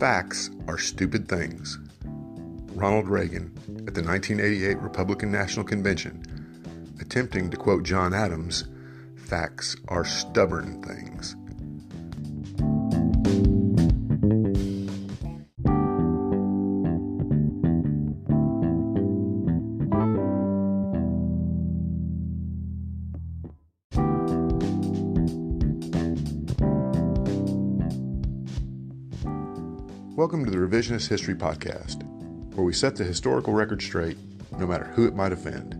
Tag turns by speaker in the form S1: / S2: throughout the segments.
S1: Facts are stupid things. Ronald Reagan at the 1988 Republican National Convention, attempting to quote John Adams, facts are stubborn things. Welcome to the Revisionist History Podcast, where we set the historical record straight, no matter who it might offend.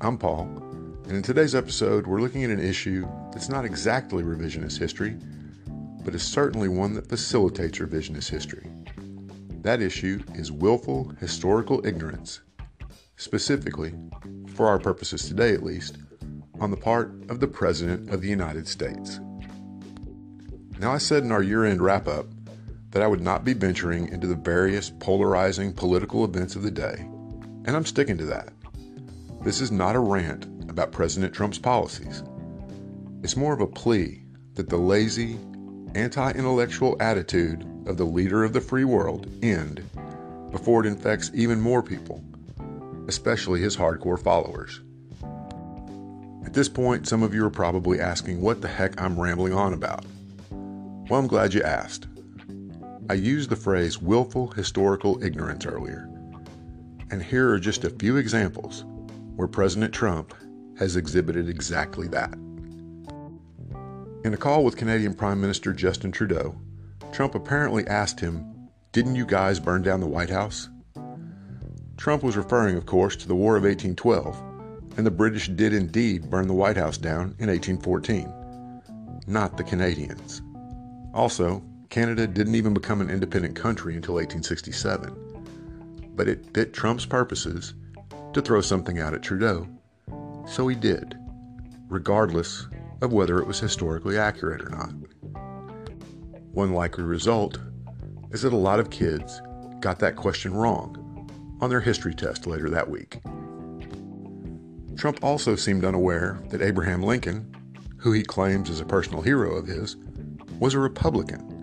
S1: I'm Paul, and in today's episode, we're looking at an issue that's not exactly revisionist history, but is certainly one that facilitates revisionist history. That issue is willful historical ignorance, specifically, for our purposes today at least, on the part of the President of the United States. Now, I said in our year end wrap up that I would not be venturing into the various polarizing political events of the day, and I'm sticking to that. This is not a rant about President Trump's policies. It's more of a plea that the lazy, anti intellectual attitude of the leader of the free world end before it infects even more people, especially his hardcore followers. At this point, some of you are probably asking what the heck I'm rambling on about. Well, I'm glad you asked. I used the phrase willful historical ignorance earlier. And here are just a few examples where President Trump has exhibited exactly that. In a call with Canadian Prime Minister Justin Trudeau, Trump apparently asked him, Didn't you guys burn down the White House? Trump was referring, of course, to the War of 1812, and the British did indeed burn the White House down in 1814, not the Canadians. Also, Canada didn't even become an independent country until 1867. But it fit Trump's purposes to throw something out at Trudeau. So he did, regardless of whether it was historically accurate or not. One likely result is that a lot of kids got that question wrong on their history test later that week. Trump also seemed unaware that Abraham Lincoln, who he claims is a personal hero of his, was a Republican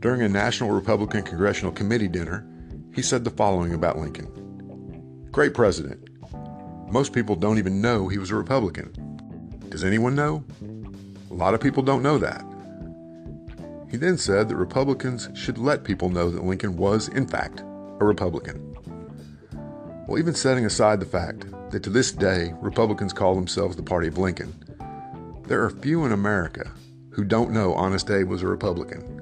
S1: during a National Republican Congressional Committee dinner, he said the following about Lincoln Great president. Most people don't even know he was a Republican. Does anyone know? A lot of people don't know that. He then said that Republicans should let people know that Lincoln was, in fact, a Republican. Well, even setting aside the fact that to this day Republicans call themselves the party of Lincoln, there are few in America who don't know Honest Abe was a Republican.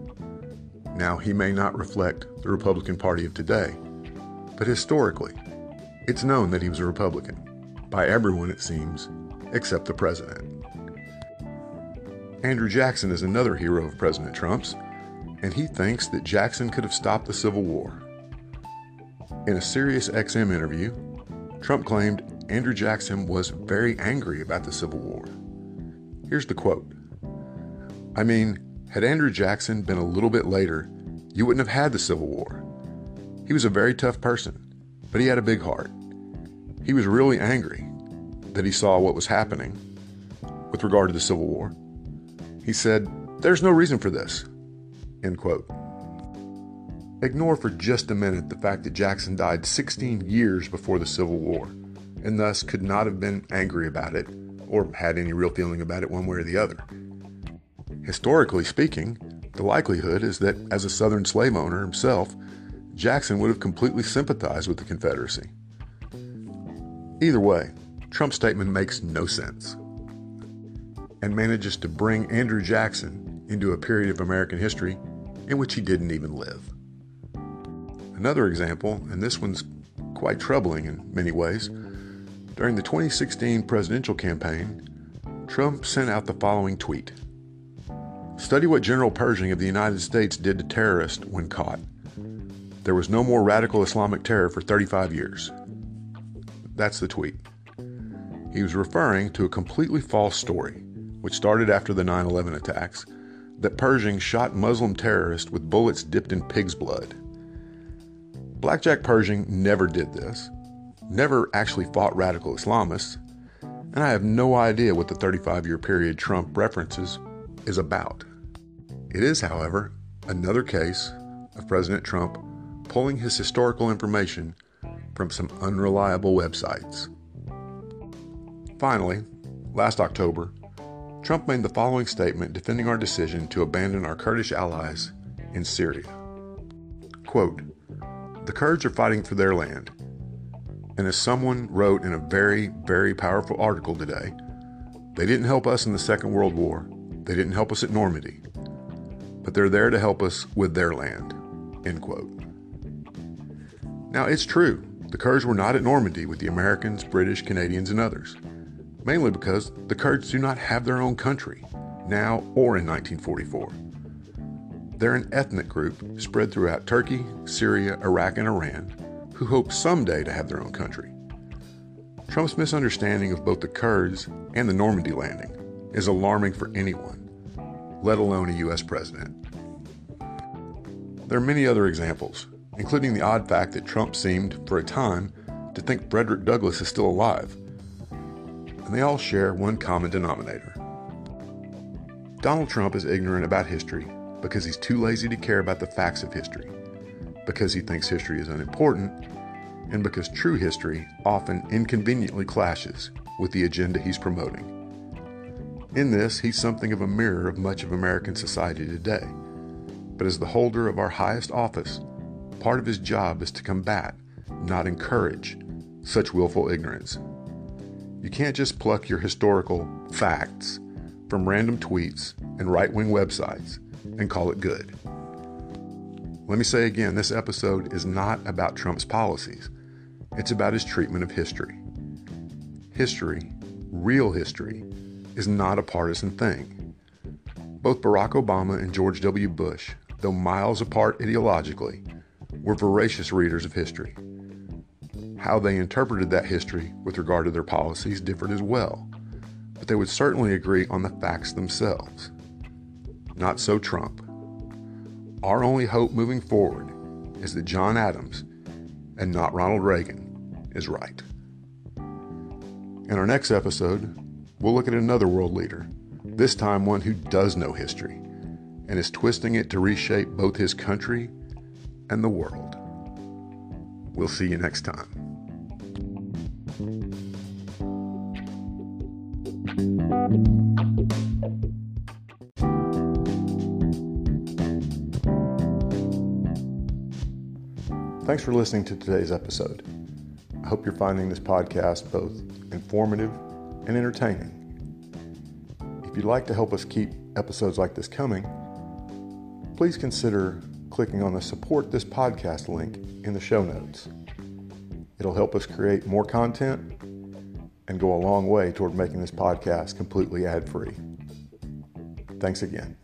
S1: Now, he may not reflect the Republican Party of today, but historically, it's known that he was a Republican. By everyone, it seems, except the president. Andrew Jackson is another hero of President Trump's, and he thinks that Jackson could have stopped the Civil War. In a Sirius XM interview, Trump claimed Andrew Jackson was very angry about the Civil War. Here's the quote I mean, had Andrew Jackson been a little bit later, you wouldn't have had the Civil War. He was a very tough person, but he had a big heart. He was really angry that he saw what was happening with regard to the Civil War. He said, There's no reason for this. End quote. Ignore for just a minute the fact that Jackson died 16 years before the Civil War, and thus could not have been angry about it or had any real feeling about it one way or the other. Historically speaking, the likelihood is that as a Southern slave owner himself, Jackson would have completely sympathized with the Confederacy. Either way, Trump's statement makes no sense and manages to bring Andrew Jackson into a period of American history in which he didn't even live. Another example, and this one's quite troubling in many ways, during the 2016 presidential campaign, Trump sent out the following tweet. Study what General Pershing of the United States did to terrorists when caught. There was no more radical Islamic terror for 35 years. That's the tweet. He was referring to a completely false story, which started after the 9 11 attacks, that Pershing shot Muslim terrorists with bullets dipped in pig's blood. Blackjack Pershing never did this, never actually fought radical Islamists, and I have no idea what the 35 year period Trump references is about. It is, however, another case of President Trump pulling his historical information from some unreliable websites. Finally, last October, Trump made the following statement defending our decision to abandon our Kurdish allies in Syria. Quote, The Kurds are fighting for their land. And as someone wrote in a very, very powerful article today, they didn't help us in the Second World War. They didn't help us at Normandy. But they're there to help us with their land. End quote. Now, it's true, the Kurds were not at Normandy with the Americans, British, Canadians, and others, mainly because the Kurds do not have their own country, now or in 1944. They're an ethnic group spread throughout Turkey, Syria, Iraq, and Iran who hope someday to have their own country. Trump's misunderstanding of both the Kurds and the Normandy landing is alarming for anyone, let alone a U.S. president. There are many other examples, including the odd fact that Trump seemed, for a time, to think Frederick Douglass is still alive. And they all share one common denominator. Donald Trump is ignorant about history because he's too lazy to care about the facts of history, because he thinks history is unimportant, and because true history often inconveniently clashes with the agenda he's promoting. In this, he's something of a mirror of much of American society today. But as the holder of our highest office, Part of his job is to combat, not encourage, such willful ignorance. You can't just pluck your historical facts from random tweets and right wing websites and call it good. Let me say again this episode is not about Trump's policies, it's about his treatment of history. History, real history, is not a partisan thing. Both Barack Obama and George W. Bush, though miles apart ideologically, were voracious readers of history. How they interpreted that history with regard to their policies differed as well, but they would certainly agree on the facts themselves. Not so Trump. Our only hope moving forward is that John Adams, and not Ronald Reagan, is right. In our next episode, we'll look at another world leader, this time one who does know history and is twisting it to reshape both his country and the world. We'll see you next time. Thanks for listening to today's episode. I hope you're finding this podcast both informative and entertaining. If you'd like to help us keep episodes like this coming, please consider clicking on the Support This Podcast link in the show notes. It'll help us create more content and go a long way toward making this podcast completely ad free. Thanks again.